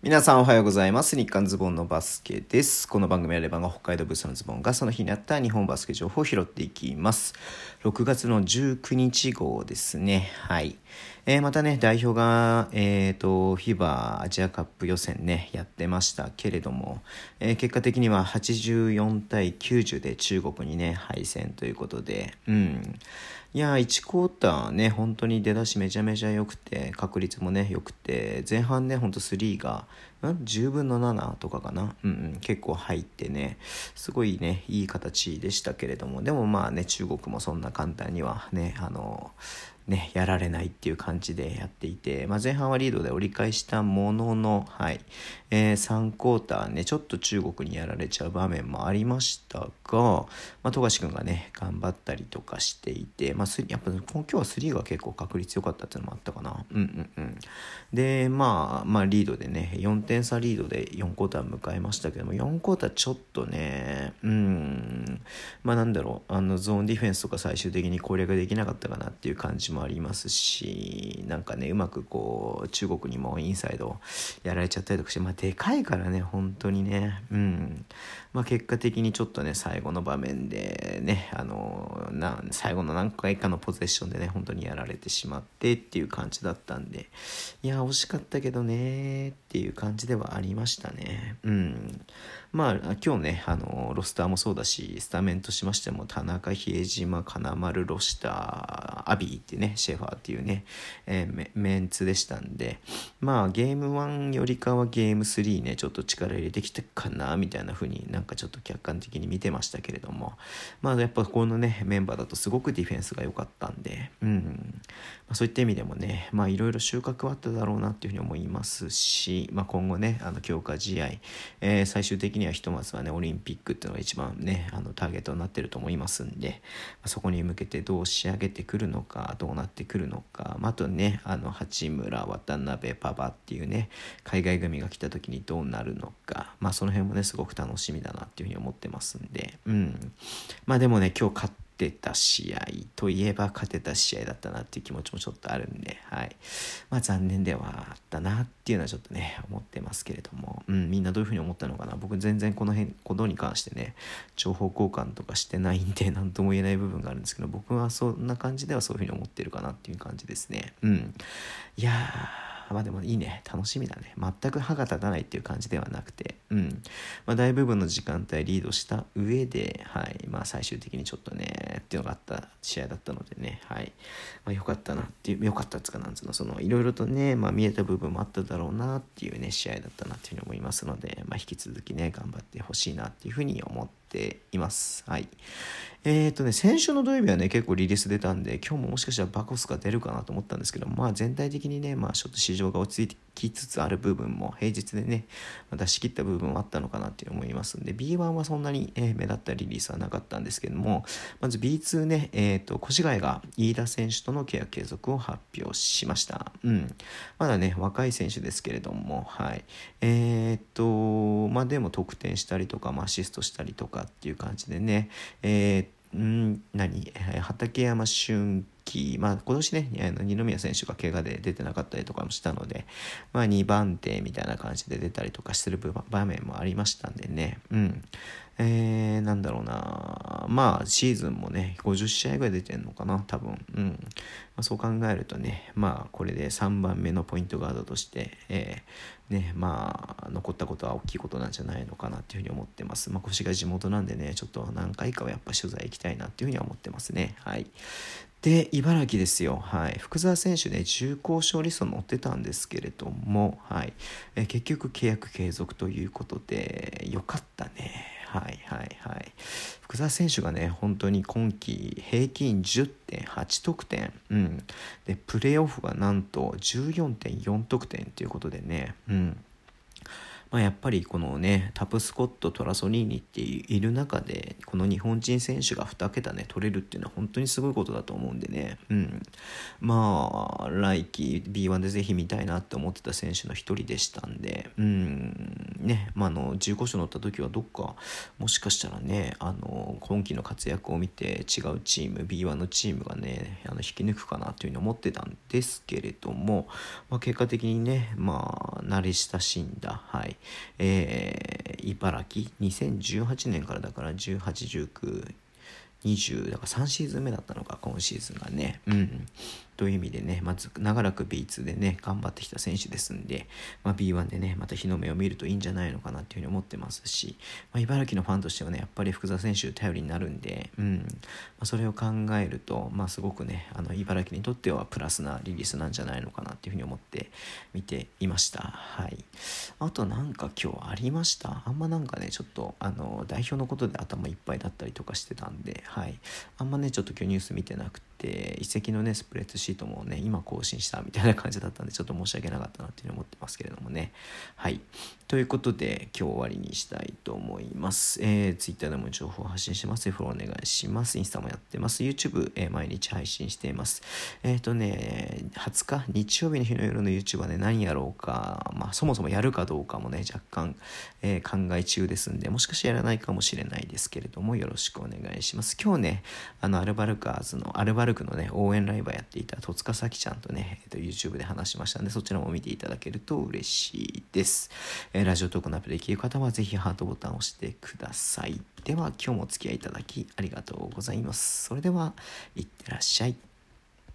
皆さんおはようございます。日刊ズボンのバスケです。この番組はレバンが北海道ブースのズボンがその日にあった日本バスケ情報を拾っていきます。6月の19日号ですね。はい。えーまたね、代表が、えっ、と、フィバアジアカップ予選ね、やってましたけれども、えー結果的には84対90で中国にね、敗戦ということで、うん。いや、1クォーターね、本当に出だしめちゃめちゃ良くて、確率もね、良くて、前半ね、ほんと3が、ん10分の7とかかな、うんうん、結構入ってねすごいねいい形でしたけれども。でもまあね中国もそんな簡単にはねあのねやられないっていう感じでやっていて、まあ、前半はリードで折り返したものの、はい。えー3クォーターねちょっと中国にやられちゃう場面もありましたが、まあ、富樫君がね頑張ったりとかしていて、まあ、やっぱ今日は3が結構確率良かったっていうのもあったかな。うんうんうん。でまあまあリードでね4点差リードで4クォーター迎えましたけども4クォーターちょっとねうん。まあなんだろうあのゾーンディフェンスとか最終的に攻略できなかったかなっていう感じもありますしなんかねうまくこう中国にもインサイドやられちゃったりとかしてまあでかいからね本当にね。うん。まあ結果的にちょっとね最後の場面でねあのな最後の何回かのポゼッションでね本当にやられてしまってっていう感じだったんでいや惜しかったけどねってていう感じではありましたね。うん。まあ今日ねあのロスターもそうだしスタメンとしましても田中比江島金丸ロシターアビーってねシェファーっていうね、えーメンツでしたんでまあゲーム1よりかはゲーム3ねちょっと力入れてきたかなみたいな風になんかちょっと客観的に見てましたけれども。まあやっぱこのねメンバーだとすごくディフェンスが良かったんでうん、まあ、そういった意味でもねまあいろいろ収穫はあっただろうなっていうふうに思いますし、まあ、今後ねあの強化試合、えー最終的にはひとまずはねオリンピックっていうのが一番ねあのターゲットになってると思いますんで、まあそこに向けてどう仕上げてくるのかどうなってくるのか、まあ、あとねあの八村渡辺パパっていうね海外組が来た時にどうなるのかまあその辺もねすごく楽しみだなっていうふうに思ってますんでうん。まあでもね今日勝っててた試合といえば勝てた試合だったなっていう気持ちもちょっとあるんで、はい。まあ残念ではあったなっていうのはちょっとね、思ってますけれども、うん、みんなどういうふうに思ったのかな。僕全然この辺、ことに関してね、情報交換とかしてないんで、何とも言えない部分があるんですけど、僕はそんな感じではそういうふうに思ってるかなっていう感じですね。うん。いやー、まあでもいいね。楽しみだね。全く歯が立たないっていう感じではなくて。うん。まあ大部分の時間帯リードした上ではい。まあ最終的にちょっとねっていうのがあった試合だったのでね。はい。まあ良かったなっていう良かったっつかなんつうの。そのいろいろとねまあ見えた部分もあっただろうなっていうね試合だったなっていうふうに思いますのでまあ引き続きね頑張ってほしいなっていうふうに思っていますはいえー、とね、先週の土曜日はね、結構リリース出たんで、今日ももしかしたらバコスが出るかなと思ったんですけど、まあ全体的にね、まあちょっと市場が落ち着きつつある部分も、平日でね、出し切った部分はあったのかなっていう思いますんで、B1 はそんなに、え目立ったリリースはなかったんですけども、まず B2 ね、えー、と、越谷が飯田選手との契約継続を発表しました。うん。まだね、若い選手ですけれども、はい。えー、と、まあでも得点したりとか、まあアシストしたりとかっていう感じでね、えーん何？畠山俊樹、まあ、今年ねあの二宮選手が怪我で出てなかったりとかもしたので、まあ、2番手みたいな感じで出たりとかする場場面もありましたんでね、うん。えー、なんだろうな。まあシーズンもね50試合ぐらい出てんのかな多分、うんまあ、そう考えるとねまあこれで3番目のポイントガードとして、えーねまあ残ったことは大きいことなんじゃないのかなっていうふうに思ってます。まあ、腰が地元なんでねちょっと何回かはやっぱ取材行きたいなっていうふうには思ってますね。はい。で、茨城ですよ。はい。福澤選手ね、重厚勝リスト載ってたんですけれども、はい。え結局契約継続ということで、よかったね。はいはいはい。福澤選手がね、本当に今季平均10.8得点。うん。で、プレーオフがなんと14.4得点ということでね、うん。まあ、やっぱりこのねタプスコットトラソニーニっている中でこの日本人選手が2桁ね取れるっていうのは本当にすごいことだと思うんでね、うん、まあ来季 B1 でぜひ見たいなって思ってた選手の一人でしたんで、うん。ね、まあ、あの15勝乗った時はどっかもしかしたらねあの今季の活躍を見て違うチーム B1 のチームがねあの引き抜くかなというふうに思ってたんですけれども、まあ、結果的にねまあ慣れ親しんだはいえー、茨城2018年からだから1819 20だから3シーズン目だったのか今シーズンがね。うん。という意味でね、まず長らく B2 でね、頑張ってきた選手ですんで、まあ、B1 でね、また日の目を見るといいんじゃないのかなっていうふうに思ってますし、まあ、茨城のファンとしてはね、やっぱり福澤選手頼りになるんで、うん、まあ、それを考えると、まあ、すごくね、あの茨城にとってはプラスなリリースなんじゃないのかなっていうふうに思って見ていました。はい。あとなんか今日ありました？あんまなんかね、ちょっとあの代表のことで頭いっぱいだったりとかしてたんで、はい。あんまね、ちょっと今日ニュース見てなくて、て移籍のねスプレッドシートもね今更新したみたいな感じだったんでちょっと申し訳なかったなっていうふうに思ってますけれどもね。はい。ということで今日終わりにしたいと思います、えー、Twitter でも情報を発信してます。フォローお願いします。インスタもやってます。YouTube、えー、毎日配信しています。えっ、ー、とね20日日曜日の日の夜の YouTube はね何やろうかまあそもそもやるかどうかもね若干、えー、考え中ですんでもしかしてやらないかもしれないですけれどもよろしくお願いします。今日ねあのアルバルカーズのアルバルクのね、応援ライバーやっていた戸塚咲ちゃんとね、えー、と YouTube で話しましたんで、そちらも見ていただけると嬉しいです。えー、ラジオトークのアプリできる方は是非ハートボタンを押してください。では、今日もお付き合いいただきありがとうございます。それでは、いってらっしゃい。